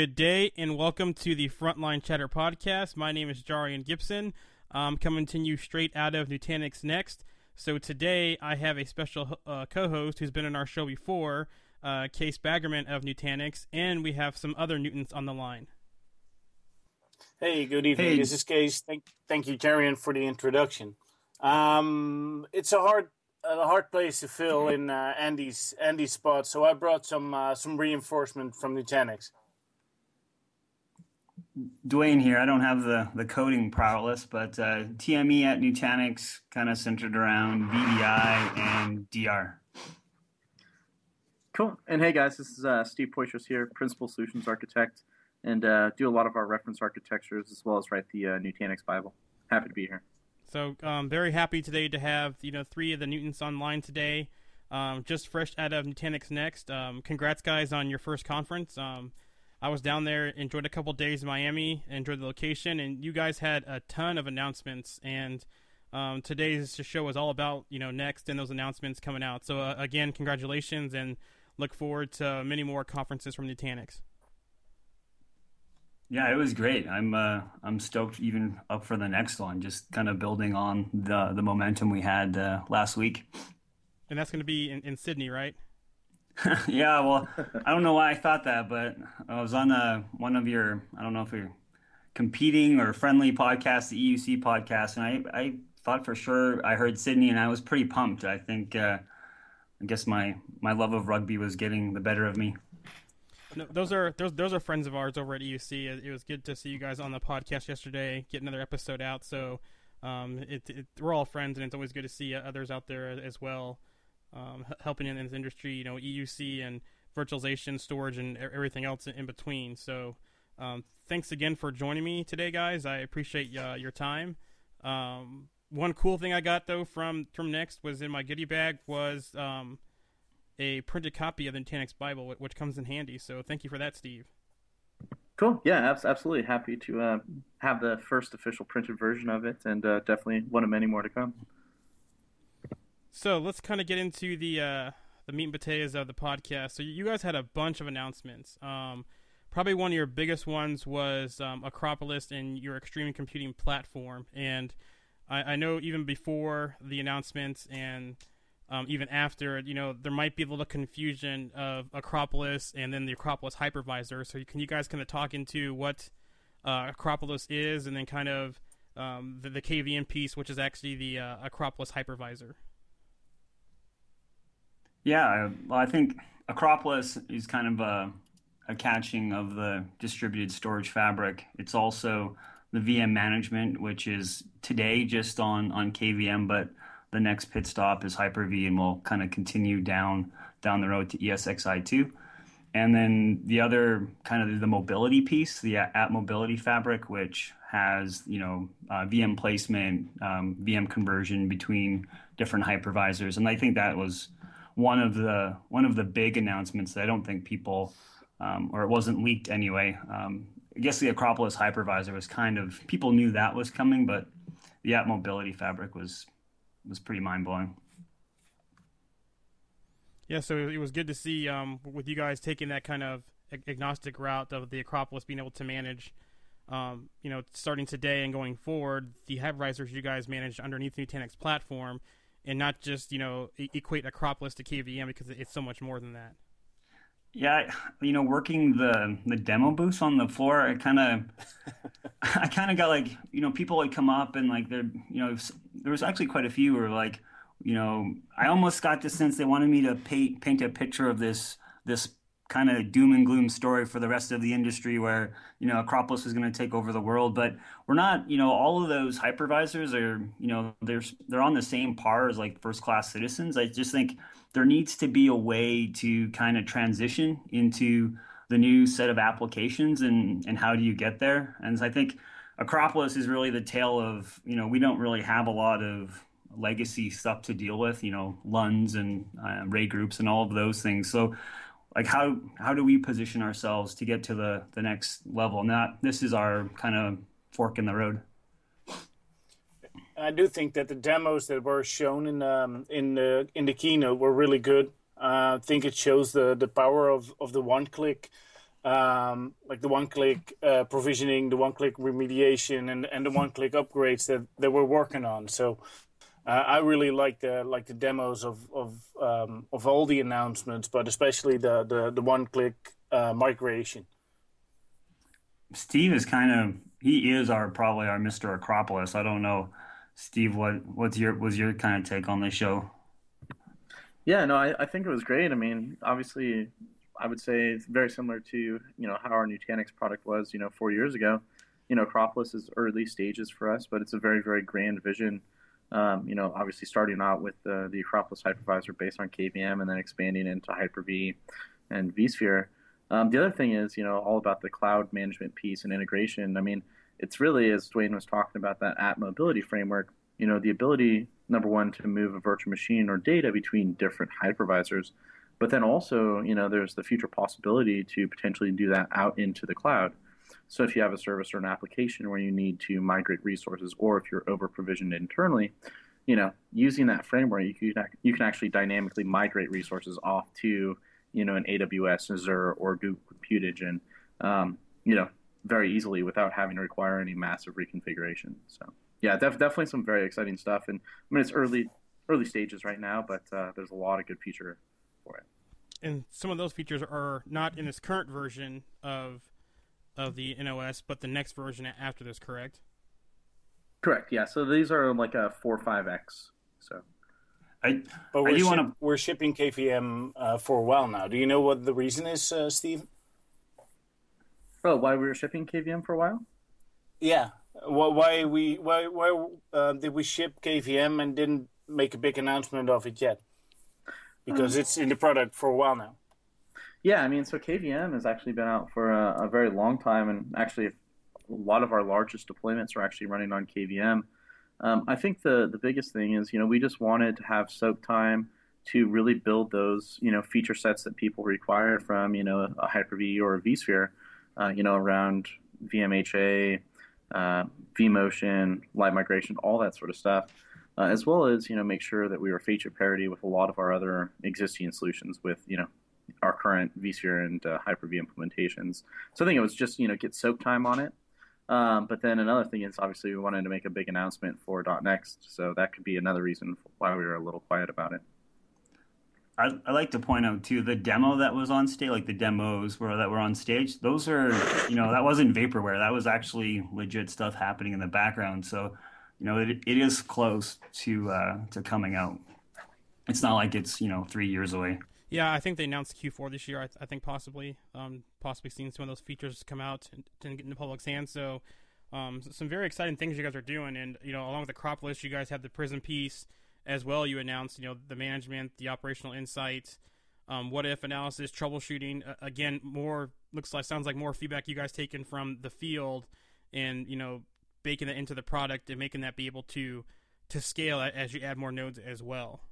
Good day and welcome to the Frontline Chatter podcast. My name is Jarian Gibson. I'm coming to you straight out of Nutanix Next. So today I have a special uh, co-host who's been on our show before, uh, Kees Baggerman of Nutanix, and we have some other Newtons on the line. Hey, good evening. Hey. This is Kees. Thank, thank you, Jarian, for the introduction. Um, it's a hard a hard place to fill in uh, Andy's Andy's spot, so I brought some uh, some reinforcement from Nutanix. Dwayne here. I don't have the, the coding prowess, but uh, TME at Nutanix kind of centered around VDI and DR. Cool. And hey guys, this is uh, Steve Poitras here, Principal Solutions Architect, and uh, do a lot of our reference architectures as well as write the uh, Nutanix Bible. Happy to be here. So um, very happy today to have you know three of the Newtons online today, um, just fresh out of Nutanix Next. Um, congrats guys on your first conference. Um, I was down there, enjoyed a couple days in Miami, enjoyed the location, and you guys had a ton of announcements. And um, today's show was all about you know next and those announcements coming out. So uh, again, congratulations, and look forward to many more conferences from Nutanix. Yeah, it was great. I'm uh, I'm stoked even up for the next one. Just kind of building on the the momentum we had uh, last week. And that's going to be in, in Sydney, right? yeah, well, I don't know why I thought that, but I was on a, uh, one of your, I don't know if you're competing or friendly podcast, the EUC podcast, and I, I thought for sure I heard Sydney, and I was pretty pumped. I think, uh, I guess my my love of rugby was getting the better of me. No, those are those those are friends of ours over at EUC. It was good to see you guys on the podcast yesterday, get another episode out. So, um, it, it, we're all friends, and it's always good to see others out there as well um, helping in this industry, you know, EUC and virtualization, storage, and everything else in between. So, um, thanks again for joining me today, guys. I appreciate uh, your time. Um, one cool thing I got though from from Next was in my goodie bag was um, a printed copy of the Nutanix Bible, which comes in handy. So, thank you for that, Steve. Cool. Yeah, absolutely. Happy to uh, have the first official printed version of it, and uh, definitely one of many more to come. So let's kind of get into the uh, the meat and potatoes of the podcast. So you guys had a bunch of announcements. Um, probably one of your biggest ones was um, Acropolis and your Xtreme computing platform. And I, I know even before the announcements and um, even after, you know, there might be a little confusion of Acropolis and then the Acropolis hypervisor. So can you guys kind of talk into what uh, Acropolis is and then kind of um, the, the, KVM piece, which is actually the uh, Acropolis hypervisor? Yeah, well, I think Acropolis is kind of a, a catching of the distributed storage fabric. It's also the VM management, which is today just on on KVM, but the next pit stop is Hyper-V, and we'll kind of continue down down the road to ESXi2. And then the other kind of the mobility piece, the app mobility fabric, which has you know uh, VM placement, um, VM conversion between different hypervisors, and I think that was one of the one of the big announcements that I don't think people um, or it wasn't leaked anyway. Um, I guess the Acropolis hypervisor was kind of people knew that was coming, but the app mobility fabric was was pretty mind blowing. Yeah, so it was good to see um, with you guys taking that kind of agnostic route of the Acropolis being able to manage, um, you know, starting today and going forward, the hypervisors you guys manage underneath the Nutanix platform and not just you know equate Acropolis to KVM because it's so much more than that. Yeah, you know, working the the demo booths on the floor, I kind of, I kind of got like, you know, people would come up and like they're, you know, there was actually quite a few who were like, you know, I almost got the sense they wanted me to paint paint a picture of this this kind of doom and gloom story for the rest of the industry where you know acropolis is going to take over the world. But we're not you know all of those hypervisors are you know they're they're on the same par as like first class citizens. I just think there needs to be a way to kind of transition into the new set of applications and and how do you get there? And so i think acropolis is really the tale of you know we don't really have a lot of legacy stuff to deal with you know LUNs and uh, RAID groups and all of those things. So like how how do we position ourselves to get to the the next level? Not this is our kind of fork in the road. I do think that the demos that were shown in um, in the in the keynote were really good. Uh, I think it shows the the power of of the one click um, like the one-click uh, provisioning, the one-click remediation, and and the one-click upgrades that, that we're working on. So I really like the like the demos of of um, of all the announcements, but especially the the, the one-click uh, migration. Steve is kind of he is our probably our Mr. Acropolis. I don't know, Steve. What what's your was your kind of take on the show? Yeah, no, I, I think it was great. I mean, obviously, I would say it's very similar to you know how our Nutanix product was you know four years ago. You know, Acropolis is early stages for us, but it's a very very grand vision. Um, you know, obviously starting out with the, the Acropolis hypervisor based on KVM and then expanding into Hyper-V and vSphere. Um, the other thing is, you know, all about the cloud management piece and integration. I mean, it's really, as Dwayne was talking about, that app mobility framework, you know, the ability, number one, to move a virtual machine or data between different hypervisors. But then also, you know, there's the future possibility to potentially do that out into the cloud. So if you have a service or an application where you need to migrate resources, or if you're over provisioned internally, you know, using that framework, you can you can actually dynamically migrate resources off to you know an AWS, Azure, or Google Compute Engine, um, you know, very easily without having to require any massive reconfiguration. So yeah, def- definitely some very exciting stuff. And I mean, it's early early stages right now, but uh, there's a lot of good feature for it. And some of those features are not in this current version of of the NOS, but the next version after this, correct? Correct. Yeah. So these are like a four five X. So. I, but we're, I ship, wanna... we're shipping KVM uh, for a while now. Do you know what the reason is, uh, Steve? Oh, why we were shipping KVM for a while? Yeah. Why we why why uh, did we ship KVM and didn't make a big announcement of it yet? Because um, it's in the product for a while now. Yeah, I mean, so KVM has actually been out for a, a, very long time, and actually, a lot of our largest deployments are actually running on KVM. Um, I think the the biggest thing is, you know, we just wanted to have soak time to really build those, you know, feature sets that people require from, you know, a Hyper-V or a vSphere, uh, you know, around VMHA, uh, vMotion, light migration, all that sort of stuff. Uh, as well as you know make sure that we were feature parity with a lot of our other existing solutions with you know our current vSphere and uh, Hyper-V implementations. So I think it was just you know get soak time on it. Um, but then another thing is obviously we wanted to make a big announcement for .next, so that could be another reason why we were a little quiet about it. I, I like to point out too the demo that was on stage, like the demos were that were on stage. Those are you know that wasn't vaporware. That was actually legit stuff happening in the background. So you know it, it is close to uh, to coming out. It's not like it's you know three years away. Yeah, I think they announced Q4 this year. I, th- I think possibly, um, possibly seeing some of those features come out and, and get in the public's hands. So, um, some very exciting things you guys are doing. And you know, along with Acropolis, you guys have the Prism piece as well. You announced, you know, the management, the operational insights, um, what if analysis, troubleshooting. Uh, again, more looks like sounds like more feedback you guys taken from the field, and you know, baking that into the product and making that be able to to scale as you add more nodes as well.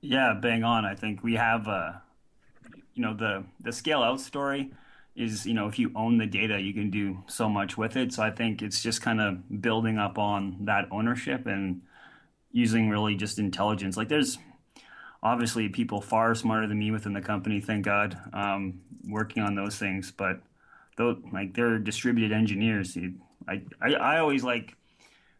Yeah, bang on. I think we have, uh, you know, the the scale out story is, you know, if you own the data, you can do so much with it. So I think it's just kind of building up on that ownership and using really just intelligence. Like there's obviously people far smarter than me within the company, thank God, um, working on those things. But though, like they're distributed engineers. I, I, I always like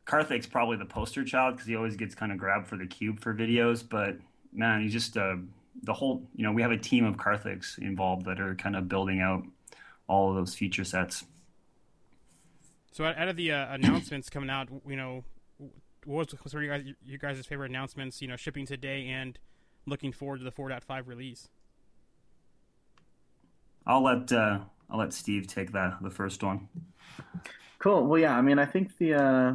Karthik's probably the poster child because he always gets kind of grabbed for the cube for videos, but man, he's just uh, the whole. You know, we have a team of Karthiks involved that are kind of building out all of those feature sets. So out of the uh, announcements coming out, you know, what was, what you guys you guys' favorite announcements? You know, shipping today and looking forward to the 4.5 release. I'll let uh, I'll let Steve take the the first one. Cool. Well, yeah. I mean, I think the uh,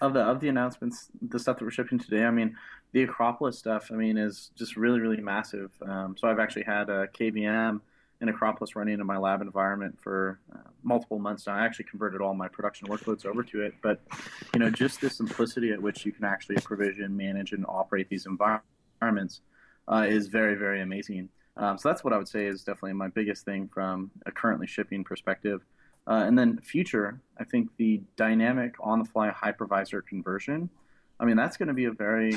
of the of the announcements, the stuff that we're shipping today. I mean, the Acropolis stuff, I mean, is just really, really massive. Um, so I've actually had a KVM and Acropolis running in my lab environment for uh, multiple months now. I actually converted all my production workloads over to it, but you know, just the simplicity at which you can actually provision, manage, and operate these environments uh, is very, very amazing. Um, so that's what I would say is definitely my biggest thing from a currently shipping perspective. Uh, and then future, I think the dynamic on-the-fly hypervisor conversion. I mean, that's going to be a very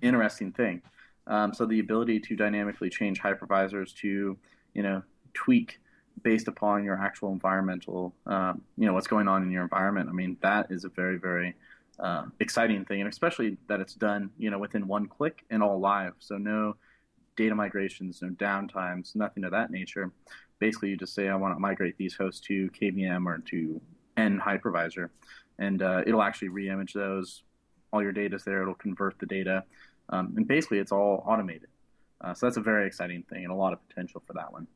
interesting thing. Um, so the ability to dynamically change hypervisors to, you know, tweak based upon your actual environmental, um, you know, what's going on in your environment. I mean, that is a very, very uh, exciting thing, and especially that it's done, you know, within one click and all live. So no data migrations, no downtimes, nothing of that nature. Basically, you just say, I want to migrate these hosts to KVM or to N hypervisor, and uh, it'll actually reimage those. All your data's there. It'll convert the data, um, and basically, it's all automated. Uh, so that's a very exciting thing and a lot of potential for that one.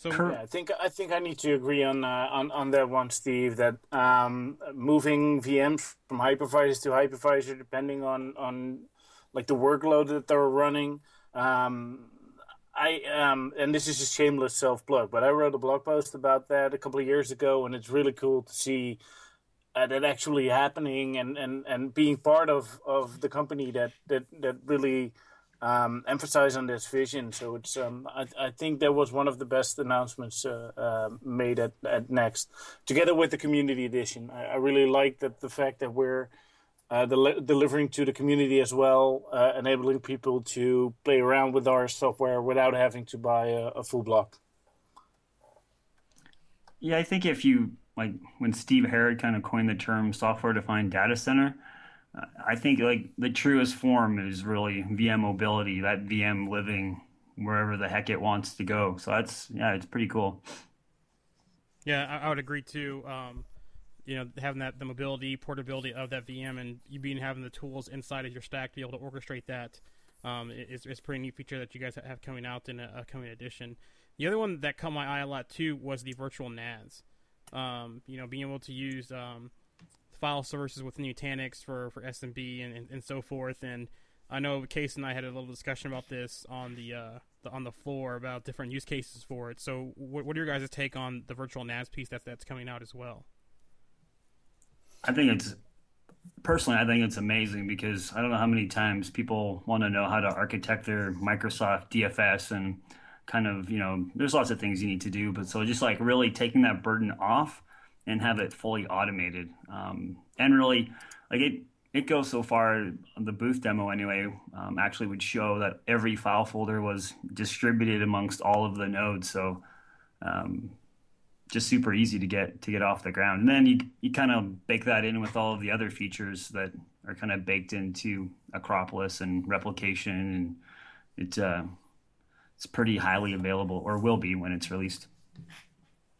So yeah, I think I think I need to agree on uh, on on that one, Steve. That um, moving VMs from hypervisor to hypervisor, depending on on like the workload that they're running. Um, I um, and this is a shameless self plug, but I wrote a blog post about that a couple of years ago, and it's really cool to see uh, that actually happening and, and, and being part of, of the company that that that really um, emphasize on this vision. So it's um, I, I, think that was one of the best announcements uh, uh, made at, at Next, together with the community edition. I, I really like that the fact that we're uh, del- delivering to the community as well, uh, enabling people to play around with our software without having to buy a, a full block. Yeah, I think if you like when Steve Herrod kind of coined the term software defined data center I think like the truest form is really VM mobility, that VM living wherever the heck it wants to go. So that's yeah, it's pretty cool. Yeah, I, I would agree too. Um, you know, having that the mobility, portability of that VM, and you being having the tools inside of your stack to be able to orchestrate that um, is is pretty neat feature that you guys have coming out in a, a coming edition. The other one that caught my eye a lot too was the virtual NAS. Um, you know, being able to use um, file services with Nutanix for, for SMB and, and, and, so forth. And I know Kees and I had a little discussion about this on the, uh, the on the floor about different use cases for it. So, what, what are your guys' take on the virtual NAS piece that's that's coming out as well? I think it's personally, I think it's amazing because I don't know how many times people want to know how to architect their Microsoft DFS and kind of you know there's lots of things you need to do, but so just like really taking that burden off and have it fully automated. Um, and really, like it, it goes so far. The booth demo, anyway, um, actually would show that every file folder was distributed amongst all of the nodes. So, um, just super easy to get to get off the ground. And then you you kind of bake that in with all of the other features that are kind of baked into Acropolis and replication, and it uh, it's pretty highly available, or will be when it's released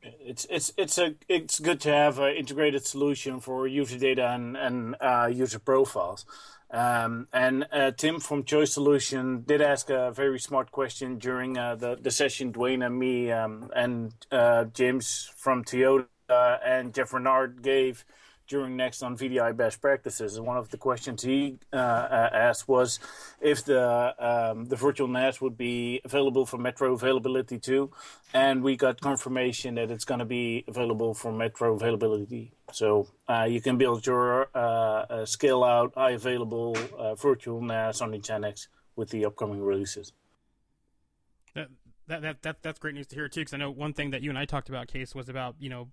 it's it's it's a it's good to have an integrated solution for user data and and uh, user profiles. Um, and uh, Tim from Choice Solution did ask a very smart question during uh, the the session. Dwayne and me um, and uh, James from Toyota and Jeff Renard gave during next on VDI best practices. And one of the questions he uh, uh, asked was if the um, the virtual NAS would be available for Metro availability too. And we got confirmation that it's going to be available for Metro availability. So uh, you can build your uh, scale out, high available uh, virtual NAS on Nutanix with the upcoming releases. That, that, that, that's great news to hear too, because I know one thing that you and I talked about, Kees, was about you know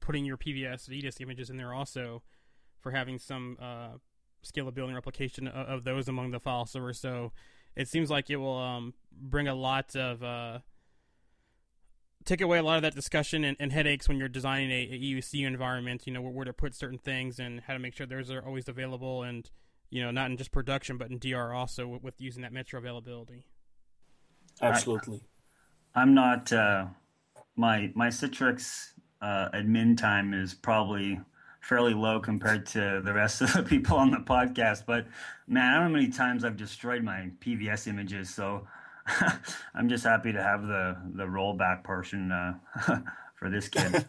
putting your PVS vDisk images in there also for having some uh, scalability and replication of, of, those among the file servers. So it seems like it will um, bring a lot of uh, take away a lot of that discussion and, and headaches when you're designing a, a, EUC environment. You know where, where, to put certain things and how to make sure those are always available, and you know not in just production but in DR also with, with using that Metro availability. Absolutely. I, am not uh, my my Citrix uh, admin time is probably fairly low compared to the rest of the people on the podcast. But man, I don't know how many times I've destroyed my PVS images. So I'm just happy to have the the rollback portion uh, for this kid.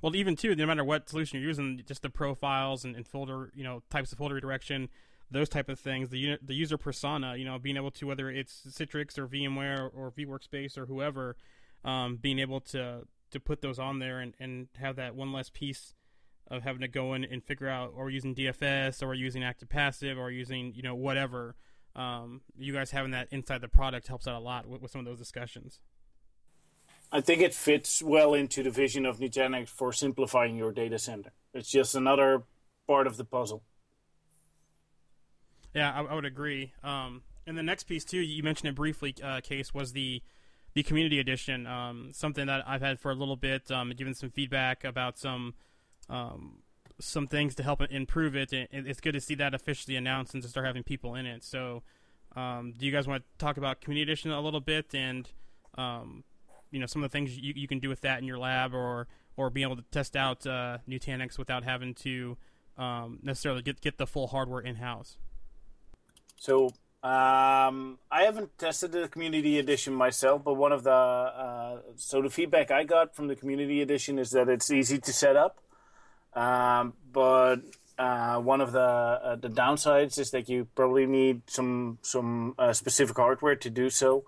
well, even too, no matter what solution you're using, just the profiles and, and folder, you know, types of folder redirection, those type of things, the the user persona, you know, being able to whether it's Citrix or VMware or, or vWorkspace or whoever um, being able to to put those on there and, and have that one less piece of having to go in and figure out or using DFS or using active passive or using you know whatever. Um, you guys having that inside the product helps out a lot with, with some of those discussions. I think it fits well into the vision of Nutanix for simplifying your data center. It's just another part of the puzzle. Yeah, I, I would agree. Um, And the next piece too, you mentioned it briefly. Uh, Kees was the the community edition. Um, something that I've had for a little bit, um, given some feedback about some um, some things to help improve it. it's good to see that officially announced and to start having people in it. So, um, do you guys want to talk about community edition a little bit and um, you know some of the things you, you can do with that in your lab or or being able to test out uh, Nutanix without having to um, necessarily get get the full hardware in house? So um, I haven't tested the community edition myself, but one of the uh, so the feedback I got from the community edition is that it's easy to set up, um, but uh, one of the uh, the downsides is that you probably need some some uh, specific hardware to do so.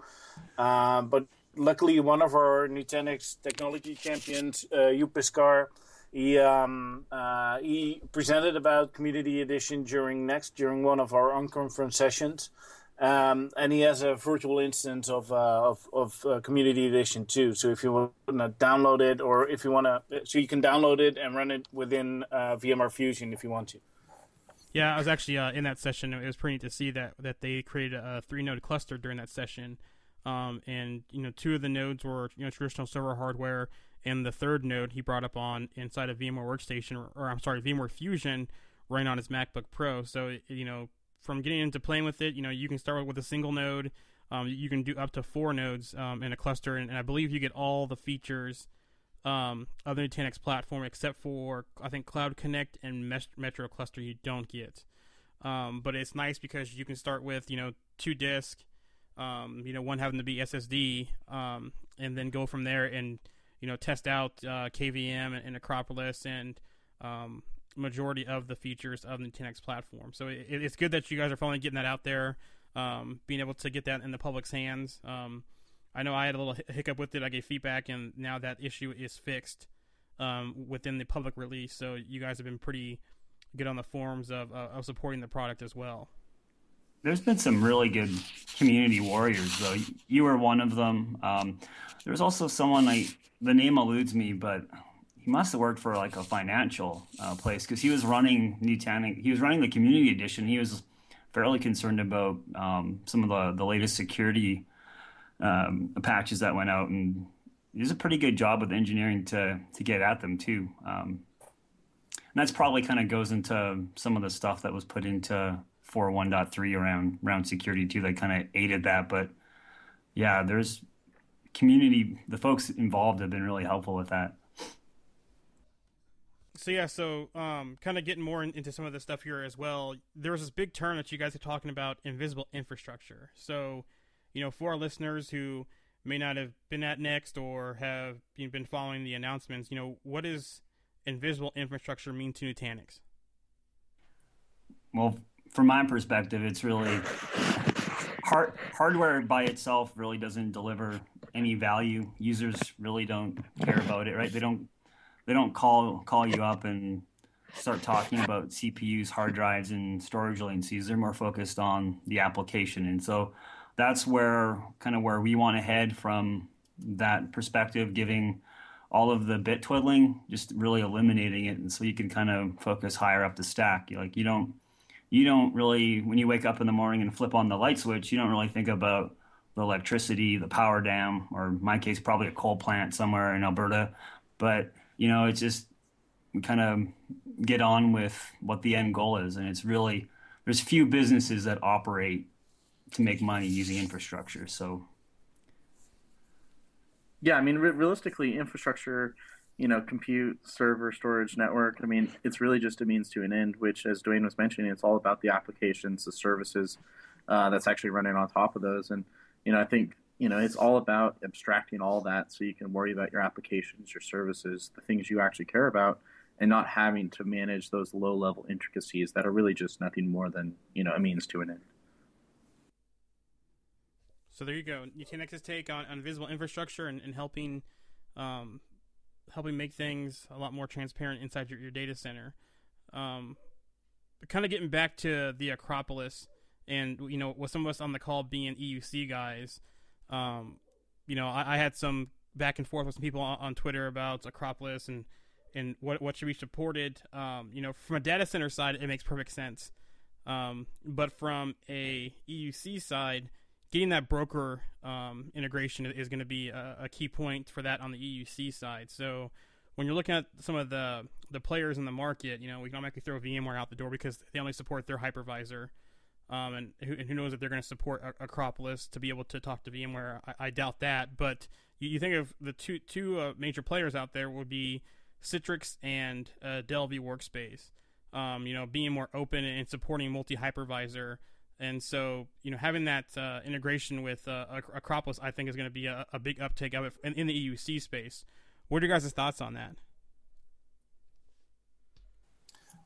Uh, but luckily, one of our Nutanix technology champions, uh, he um, uh, he presented about Community Edition during next during one of our unconference sessions, um, and he has a virtual instance of uh, of, of uh, Community Edition too. So if you want to download it, or if you want to, so you can download it and run it within uh, VMware Fusion if you want to. Yeah, I was actually uh, in that session. It was pretty neat to see that that they created a three node cluster during that session. Um, and you know, two of the nodes were you know traditional server hardware, and the third node he brought up on inside of VMware Workstation, or, I'm sorry, VMware Fusion, running on his MacBook Pro. So you know, from getting into playing with it, you know, you can start with a single node. Um, you can do up to four nodes um, in a cluster, and, and, I believe you get all the features um, of the Nutanix platform except for I think Cloud Connect and Metro Cluster you don't get. Um, but it's nice because you can start with you know two disk, um, you know one having to be SSD, um, and then go from there and you know test out uh, KVM and, and, Acropolis and um, majority of the features of the Nutanix platform. So it, it's good that you guys are finally getting that out there, um, being able to get that in the public's hands. Um, I know I had a little hiccup with it. I gave feedback, and now that issue is fixed um, within the public release. So you guys have been pretty good on the forums of, uh, of supporting the product as well. There's been some really good community warriors, though. You were one of them. Um, there's also someone like the name eludes me, but he must have worked for like a financial uh, place because he was running Nutanix. He was running the community edition. He was fairly concerned about um, some of the the latest security um, patches that went out, and he does a pretty good job with engineering to to get at them too. Um, and that's probably kind of goes into some of the stuff that was put into 4.1.3 around around security too. That kind of aided that, but yeah, there's community. The folks involved have been really helpful with that. So yeah, so um, kind of getting more in, into some of the stuff here as well. There was this big term that you guys are talking about, invisible infrastructure. So, you know, for our listeners who may not have been at Next or have been following the announcements, you know, what does invisible infrastructure mean to Nutanix? Well, from my perspective, it's really hard, hardware by itself really doesn't deliver any value. Users really don't care about it, right? They don't they don't call call you up and start talking about CPUs, hard drives, and storage latencies. They're more focused on the application, and so that's where kind of where we want to head from that perspective, giving all of the bit twiddling, just really eliminating it, and so you can kind of focus higher up the stack. Like you don't you don't really when you wake up in the morning and flip on the light switch, you don't really think about the electricity, the power dam, or in my case, probably a coal plant somewhere in Alberta. But you know, it's just kind of get on with what the end goal is, and it's really there's few businesses that operate to make money using infrastructure. So, yeah, I mean, re- realistically, infrastructure you know, compute, server, storage, network. I mean, it's really just a means to an end, which, as Dwayne was mentioning, it's all about the applications, the services uh, that's actually running on top of those. And, you know, I think, you know, it's all about abstracting all that so you can worry about your applications, your services, the things you actually care about, and not having to manage those low level intricacies that are really just nothing more than, you know, a means to an end. So there you go. Nutanix's take on, on visible infrastructure and, and helping um, helping make things a lot more transparent inside your, your data center. Um, kind of getting back to the Acropolis, and you know, with some of us on the call being EUC guys, um, you know, I, I, had some back and forth with some people on, on, Twitter about Acropolis and and what what should be supported. Um, you know, from a data center side, it makes perfect sense. Um, but from a EUC side, getting that broker um, integration is going to be a, a, key point for that on the EUC side. So when you're looking at some of the the players in the market, you know, we can automatically throw VMware out the door because they only support their hypervisor. Um, and, who, and, who, knows if they're going to support Acropolis to be able to talk to VMware? I, I doubt that. But you, you, think of the two two uh, major players out there would be Citrix and uh, Dell vWorkspace. Um, you know, being more open and supporting multi hypervisor. And so, you know, having that uh, integration with uh, Acropolis, I think, is going to be a, a, big uptake of it in, in, the EUC space. What are your guys' thoughts on that?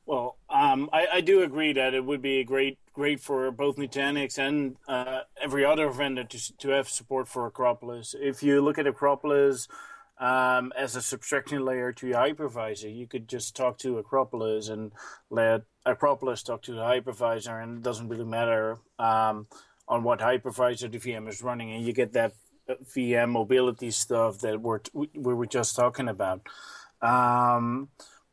Well, um, I, I, do agree that it would be great, great for both Nutanix and uh, every other vendor to to have support for Acropolis. If you look at Acropolis um, as a subtraction layer to your hypervisor, you could just talk to Acropolis and let Acropolis talk to the hypervisor, and it doesn't really matter um, on what hypervisor the VM is running, and you get that uh, VM mobility stuff that we're we were just talking about. Um,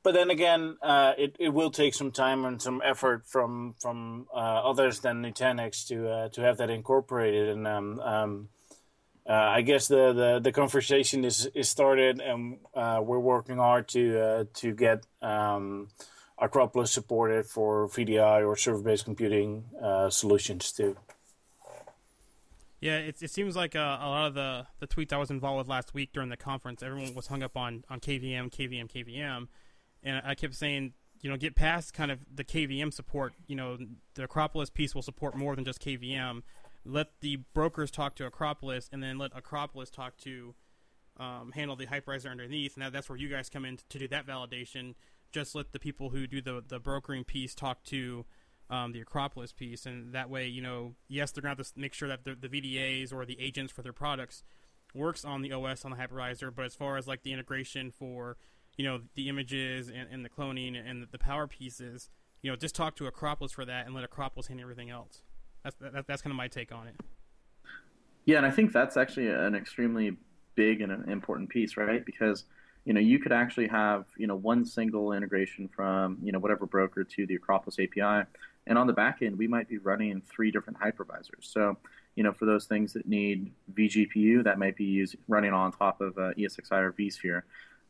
but then again, uh, it, it will take some time and some effort from from uh, others than Nutanix to uh, to have that incorporated. And um, um, uh, I guess the, the, the, conversation is, is started, and uh, we're working hard to uh, to get um, Acropolis supported for VDI or server based computing solutions too. Yeah, it, it seems like uh, a lot of the, the tweets I was involved with last week during the conference, everyone was hung up on, on KVM, KVM, KVM and I kept saying, you know, get past kind of the KVM support. You know, the Acropolis piece will support more than just KVM. Let the brokers talk to Acropolis, and then let Acropolis talk to um, handle the hypervisor underneath. That, that's where you guys come in to, do that validation. Just let the people who do the the brokering piece talk to um, the Acropolis piece, and that way, you know, yes, they're going to make sure that the, the VDAs or the agents for their products works on the OS on the hypervisor. But as far as like the integration for you know the images and, and the cloning and the power pieces you know just talk to acropolis for that and let acropolis handle everything else that's that, that's kind of my take on it. Yeah and i think that's actually an extremely big and an important piece right? Because you know you could actually have you know one single integration from you know whatever broker to the acropolis api and on the back end we might be running three different hypervisors. So you know for those things that need vgpu that might be used running on top of uh, esxi or vsphere.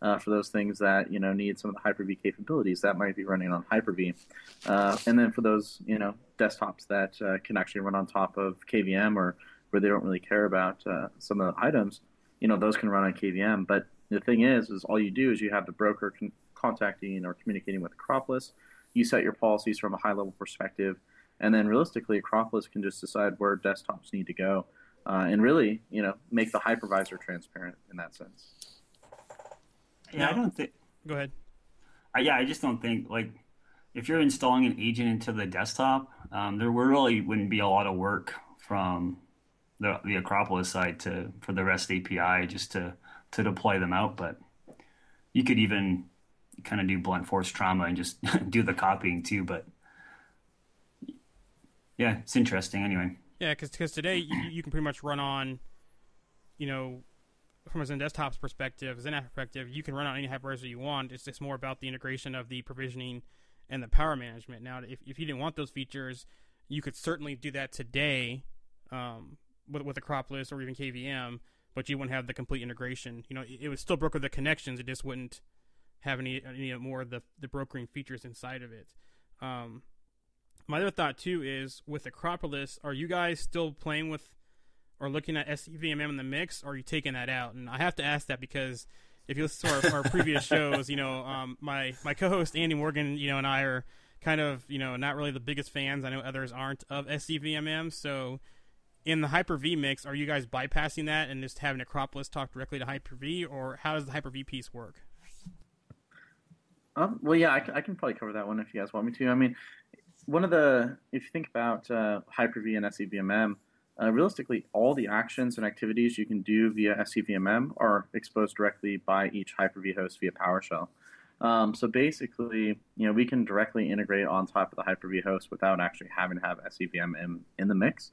Uh, for those things that you know need some of the Hyper-V capabilities that might be running on Hyper-V, uh, and then for those you know desktops that uh, can actually run on top of KVM or where they don't really care about uh, some of the items, you know those can run on KVM. But the thing is, is all you do is you have the broker con- contacting or communicating with Acropolis. You set your policies from a high level perspective, and then realistically, Acropolis can just decide where desktops need to go, uh, and really, you know, make the hypervisor transparent in that sense. Yeah, I don't think. Go ahead. Uh, yeah, I just don't think like if you're installing an agent into the desktop, um, there really wouldn't be a lot of work from the the Acropolis side to for the REST API just to to deploy them out. But you could even kind of do blunt force trauma and just do the copying too. But yeah, it's interesting anyway. Yeah, because today you, you can pretty much run on, you know, from a XenDesktop's perspective, XenApp perspective, you can run on any hypervisor you want. It's just more about the integration of the provisioning and the power management. Now, if, if you didn't want those features, you could certainly do that today um, with, with Acropolis or even KVM, but you wouldn't have the complete integration. You know, it, it would still broker the connections. It just wouldn't have any, any more of the, the brokering features inside of it. Um, my other thought, too, is with Acropolis, are you guys still playing with or looking at SCVMM in the mix, or are you taking that out? And I have to ask that because if you listen to our, our previous shows, you know, um, my my co-host Andy Morgan, you know, and I are kind of, you know, not really the biggest fans. I know others aren't of SCVMM. So, in the Hyper V mix, are you guys bypassing that and just having Acropolis talk directly to Hyper V, or how does the Hyper V piece work? Um, well, yeah, I, I, can probably cover that one if you guys want me to. I mean, one of the if you think about uh, Hyper V and SCVMM, uh, realistically, all the actions and activities you can do via SCVMM are exposed directly by each Hyper-V host via PowerShell. Um, so basically, you know, we can directly integrate on top of the Hyper-V host without actually having to have SCVMM in, the mix.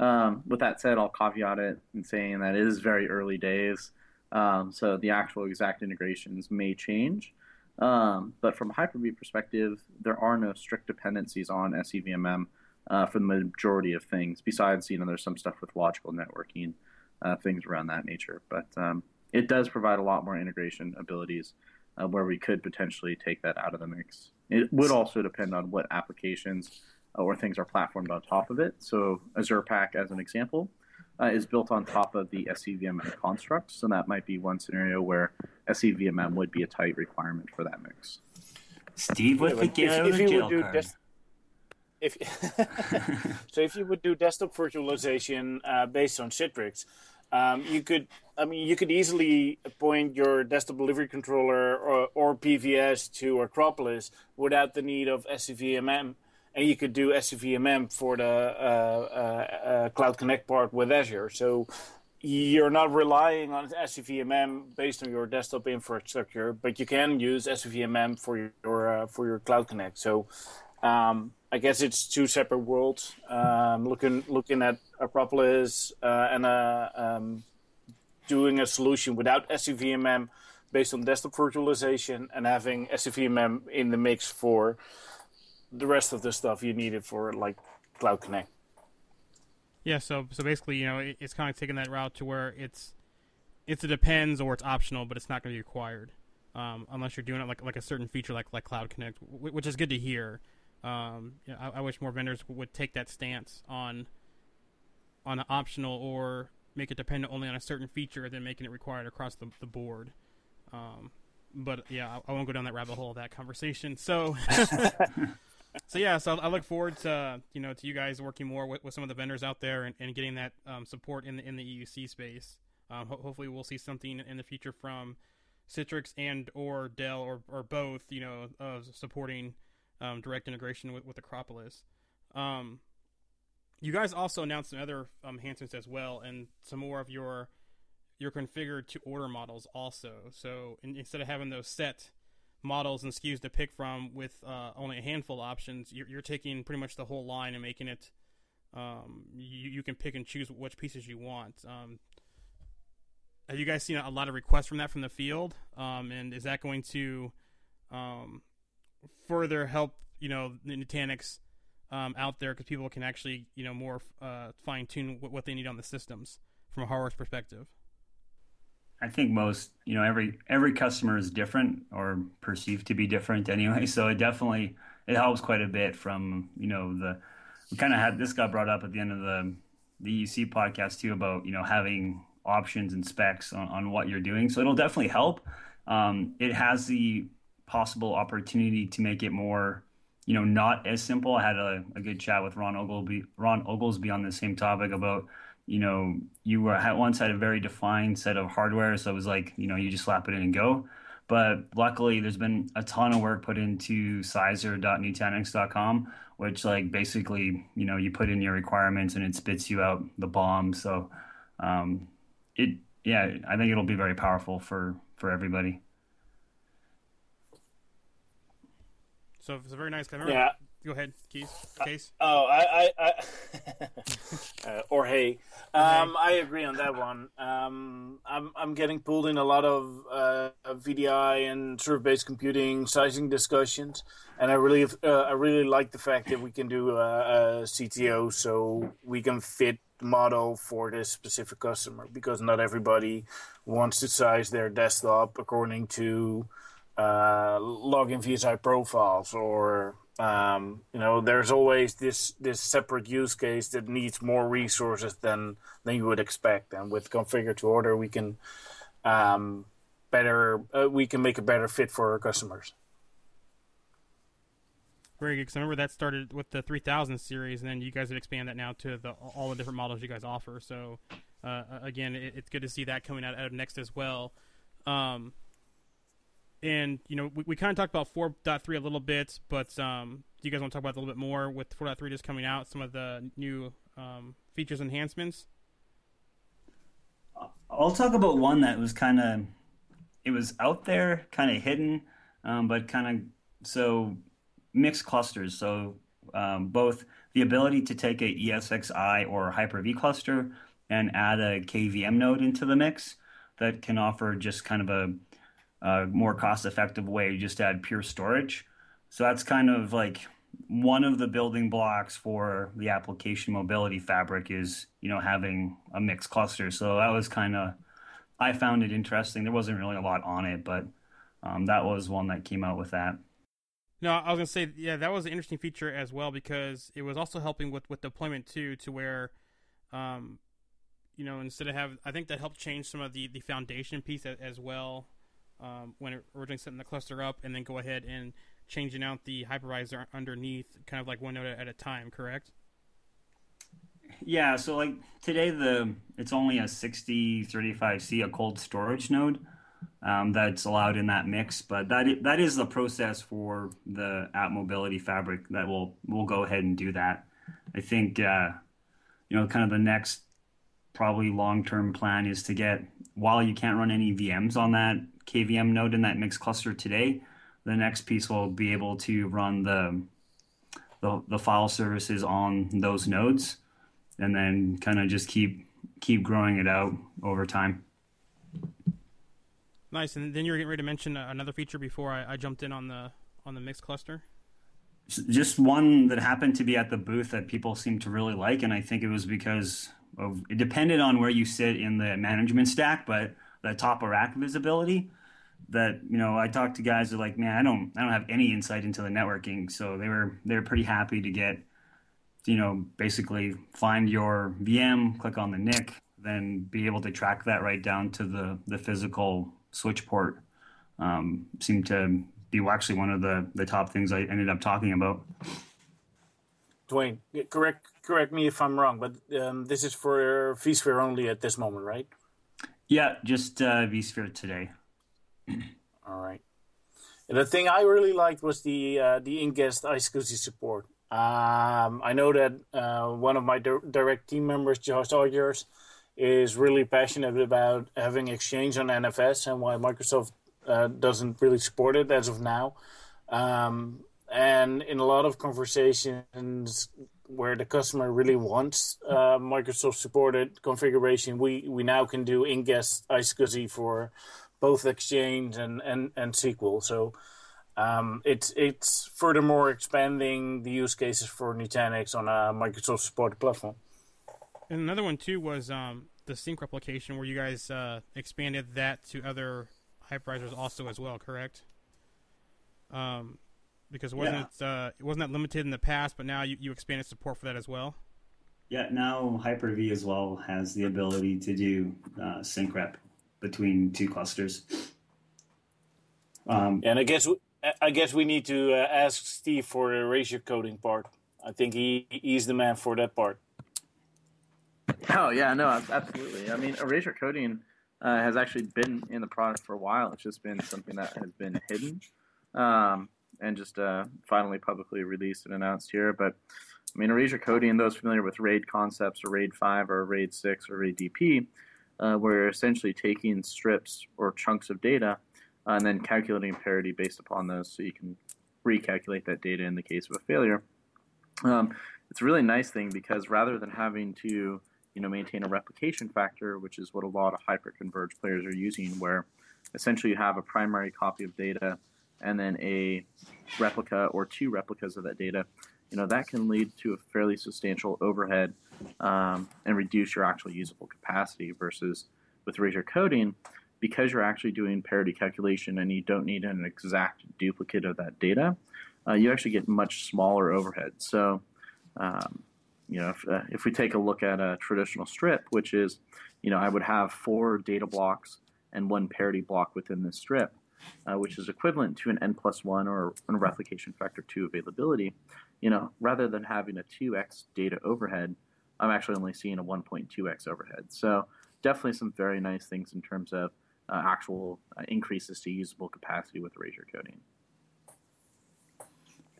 Um, with that said, I'll caveat it in saying that it is very early days, um, so the actual exact integrations may change. Um, but from a Hyper-V perspective, there are no strict dependencies on SCVMM uh, for the majority of things. Besides, you know, there's some stuff with logical networking, uh, things around that nature. But um, it does provide a lot more integration abilities uh, where we could potentially take that out of the mix. It would also depend on what applications uh, or things are platformed on top of it. So Azure Pack, as an example, uh, is built on top of the SCVMM construct. So that might be one scenario where SCVMM would be a tight requirement for that mix. Steve with the if, if you would do des- if so, if you would do desktop virtualization uh, based on Citrix, um, you could, I mean, you could easily point your desktop delivery controller or, or PVS to Acropolis without the need of SCVMM, and you could do SCVMM for the uh, uh, uh, Cloud Connect part with Azure. So you're not relying on SCVMM based on your desktop infrastructure, but you can use SCVMM for your uh, for your Cloud Connect. So um, I guess it's two separate worlds. Um, looking looking at Acropolis uh, and uh, um, doing a solution without SCVMM based on desktop virtualization and having SCVMM in the mix for the rest of the stuff you needed for like Cloud Connect. Yeah, so so basically, you know, it, it's kind of taking that route to where it's it's a depends or it's optional, but it's not going to be required um, unless you're doing it like like a certain feature like like Cloud Connect, which is good to hear. Um, you know, I, I, wish more vendors would take that stance on on optional or make it dependent only on a certain feature than making it required across the, the board. Um, but yeah, I, I, won't go down that rabbit hole of that conversation. So, so yeah, so I look forward to you know to you guys working more with, with some of the vendors out there and, and getting that um, support in the in the EUC space. Um, ho- hopefully, we'll see something in the future from Citrix and or Dell or or both. You know, uh, supporting um, direct integration with, with Acropolis. Um, you guys also announced some other um, enhancements as well, and some more of your your configured to order models also. So in, instead of having those set models and SKUs to pick from with uh, only a handful of options, you're, you're, taking pretty much the whole line and making it. Um, you, you can pick and choose which pieces you want. Um, have you guys seen a lot of requests from that from the field? Um, and is that going to um, further help you know the Nutanix um, out there because people can actually you know more uh, fine tune what, what they need on the systems from a hardware perspective. I think most you know every every customer is different or perceived to be different anyway. So it definitely it helps quite a bit from you know the we kind of had this got brought up at the end of the the EUC podcast too about you know having options and specs on, on what you're doing. So it'll definitely help. Um, it has the possible opportunity to make it more, you know, not as simple. I had a, a good chat with Ron Oglesby, Ron Oglesby on the same topic about, you know, you were at once had a very defined set of hardware, so it was like, you know, you just slap it in and go. But luckily, there's been a ton of work put into sizer.nutanix.com, which like basically, you know, you put in your requirements and it spits you out the bomb. So, um, it, yeah, I think it'll be very powerful for for everybody. So it's a very nice. camera. yeah. Go ahead, Keith. Kees. Uh, oh, I, I, I uh, or hey, um, I agree on that one. Um, I'm, I'm getting pulled in a lot of uh, VDI and server-based computing sizing discussions, and I really, uh, I really like the fact that we can do a, a CTO, so we can fit the model for this specific customer because not everybody wants to size their desktop according to uh, login VSI profiles or um, you know there's always this this separate use case that needs more resources than than you would expect. And with configure to order we can um, better uh, we can make a better fit for our customers. Very good because I remember that started with the 3000 series and then you guys would expand that now to the all the different models you guys offer. So uh, again it, it's good to see that coming out, out of next as well. Um, and you know we, we kind of talked about 4.3 a little bit but um, do you guys want to talk about a little bit more with 4.3 just coming out some of the new um, features enhancements? I'll talk about one that was kind of it was out there kind of hidden um, but kind of so mixed clusters. So um, both the ability to take a esxi or hyper-v cluster and add a kvm node into the mix that can offer just kind of a more cost effective way just to add pure storage. So that's kind of like one of the building blocks for the application mobility fabric is you know having a mixed cluster. So that was kind of I found it interesting. There wasn't really a lot on it, but um, that was one that came out with that. No, I was gonna say yeah, that was an interesting feature as well because it was also helping with with deployment too, to where, um, you know, instead of have I think that helped change some of the the foundation piece as well, um, when it originally setting the cluster up, and then go ahead and changing out the hypervisor underneath, kind of like one node at a time. Correct? Yeah. So like today, the it's only a 6035C, a cold storage node um, that's allowed in that mix. But that is, that is the process for the app mobility fabric that will will go ahead and do that. I think uh, you know kind of the next probably long term plan is to get while you can't run any VMs on that KVM node in that mix cluster today, the next piece will be able to run the the, the file services on those nodes and then kind of just keep keep growing it out over time. Nice. And then you were getting ready to mention uh, another feature before I, I jumped in on the on the mixed cluster. Just one that happened to be at the booth that people seemed to really like, and I think it was because of it depended on where you sit in the management stack, but the top of rack visibility. That you know, I talked to guys that are like, man, I don't, I don't have any insight into the networking, so they were they were pretty happy to get, you know, basically find your VM, click on the NIC, then be able to track that right down to the the physical switch port um, seemed to be actually one of the, the top things I ended up talking about. Dwayne, correct correct me if I'm wrong, but um, this is for vSphere only at this moment, right? Yeah, just uh, vSphere today. All right. And the thing I really liked was the uh, the in-guest iSCSI support. Um, I know that uh, one of my di- direct team members, Josh Odgers, is really passionate about having Exchange on NFS and why Microsoft uh, doesn't really support it as of now. Um, and in a lot of conversations where the customer really wants uh, Microsoft supported configuration, we, we now can do in-guest iSCSI for both Exchange and, and, and SQL. So um, it's it's furthermore expanding the use cases for Nutanix on a Microsoft supported platform. And another one too was um, the sync replication, where you guys uh, expanded that to other hypervisors also as well, correct? Um, because wasn't yeah. it, uh, wasn't that limited in the past, but now you, you expanded support for that as well. Yeah, now Hyper-V as well has the ability to do uh, sync rep between two clusters. Um, and I guess I guess we need to uh, ask Steve for the erasure coding part. I think he he's the man for that part. Oh yeah, no, absolutely. I mean, erasure coding uh, has actually been in the product for a while. It's just been something that has been hidden, um, and just uh, finally publicly released and announced here. But I mean, erasure coding. Those familiar with RAID concepts, or RAID five, or RAID six, or RAID DP, uh, we're essentially taking strips or chunks of data uh, and then calculating parity based upon those, so you can recalculate that data in the case of a failure. Um, it's a really nice thing because rather than having to you know, maintain a replication factor, which is what a lot of hyperconverged players are using, where essentially you have a primary copy of data and then a replica or two replicas of that data. You know, that can lead to a fairly substantial overhead um, and reduce your actual usable capacity versus with erasure coding, because you're actually doing parity calculation and you don't need an exact duplicate of that data, uh, you actually get much smaller overhead. So, um, you know, if, uh, if we take a look at a traditional strip, which is, you know, I would have four data blocks and one parity block within this strip, uh, which is equivalent to an n plus one or a replication factor two availability. You know, rather than having a 2x data overhead, I'm actually only seeing a 1.2x overhead. So definitely some very nice things in terms of uh, actual uh, increases to usable capacity with erasure coding.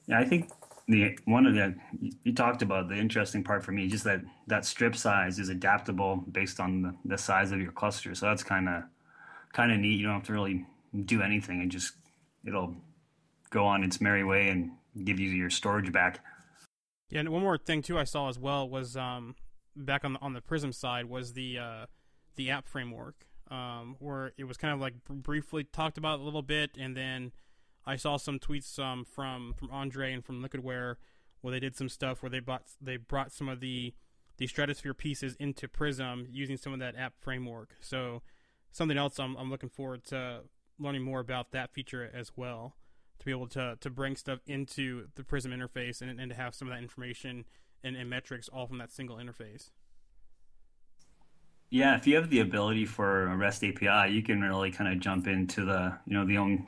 Yeah, I think the one of the you talked about the interesting part for me just that that strip size is adaptable based on the, the size of your cluster so that's kind of kind of neat you don't have to really do anything and just it'll go on its merry way and give you your storage back yeah and one more thing too i saw as well was um back on the on the prism side was the uh the app framework um, where it was kind of like briefly talked about a little bit, and then I saw some tweets um, from from Andre and from Liquidware where they did some stuff where they bought they brought some of the the Stratusphere pieces into Prism using some of that app framework. So something else I'm I'm looking forward to learning more about that feature as well to be able to to bring stuff into the Prism interface and, and to have some of that information and, and metrics all from that single interface. Yeah, if you have the ability for a REST API, you can really kind of jump into the you know the own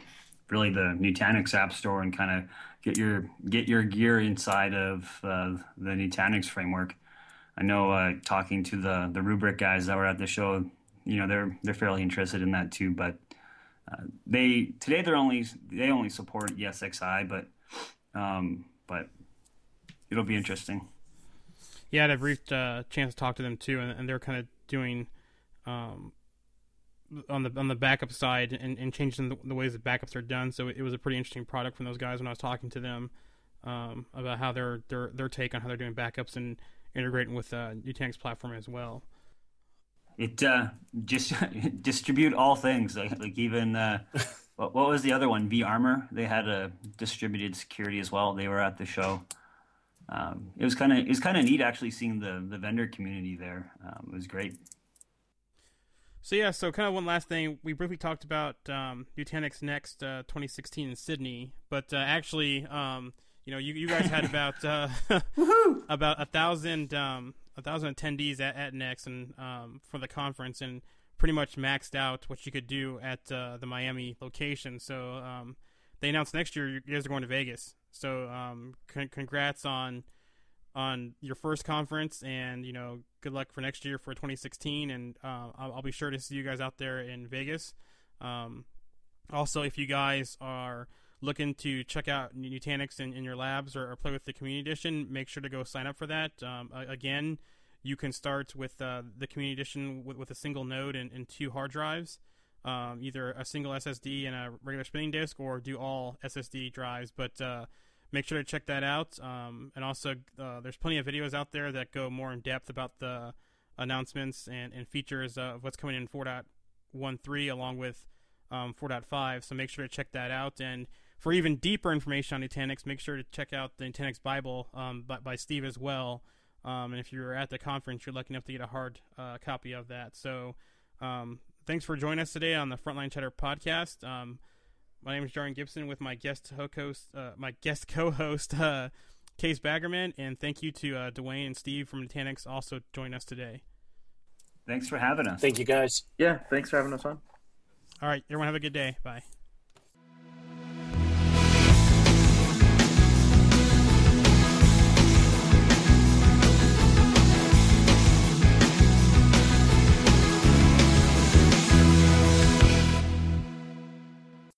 really the Nutanix App Store and kind of get your get your gear inside of uh, the Nutanix framework. I know uh, talking to the the Rubrik guys that were at the show, you know they're they're fairly interested in that too. But they today they're only they only support ESXi, but um, but it'll be interesting. Yeah, I had a brief uh, chance to talk to them too, and, and they're kind of doing um, on the on the backup side and, and changing the, the, ways that backups are done. So it was a pretty interesting product from those guys when I was talking to them um, about how their their their take on how they're doing backups and integrating with uh, Nutanix platform as well. It uh, just distribute all things like, like even uh, what, what was the other one? vArmour. They had a distributed security as well. They were at the show. Um, it was kind of it was kind of neat actually seeing the the vendor community there. Um, it was great. So yeah, so kind of one last thing. We briefly talked about um, Nutanix Next uh, 2016 in Sydney, but uh, actually, um, you know, you, you guys had about uh, about a thousand um, a thousand attendees at, at Next and um, for the conference, and pretty much maxed out what you could do at uh, the Miami location. So um, they announced next year you guys are going to Vegas. So um, con- congrats on on your first conference, and you know, good luck for next year for 2016. And uh, I'll, I'll, be sure to see you guys out there in Vegas. Um, also, if you guys are looking to check out Nutanix in, in your labs or, or, play with the Community Edition, make sure to go sign up for that. Um, again, you can start with uh, the Community Edition with, with, a single node and, and two hard drives. Um, either a single SSD and a regular spinning disk, or do all SSD drives. But uh, make sure to check that out. Um, and also, uh, there's plenty of videos out there that go more in depth about the announcements and, and features of what's coming in 4.13 along with um, 4.5. So make sure to check that out. And for even deeper information on Nutanix, make sure to check out the Nutanix Bible um, by, by, Steve as well. Um, and if you're at the conference, you're lucky enough to get a hard uh, copy of that. So um, thanks for joining us today on the Frontline Chatter podcast. Um, my name is Jordan Gibson with my guest host, uh, my guest co-host, uh, Kees Baggerman, and thank you to uh, Dwayne and Steve from Nutanix also joining us today. Thanks for having us. Thank you, guys. Yeah, thanks for having us on. All right, everyone have a good day. Bye.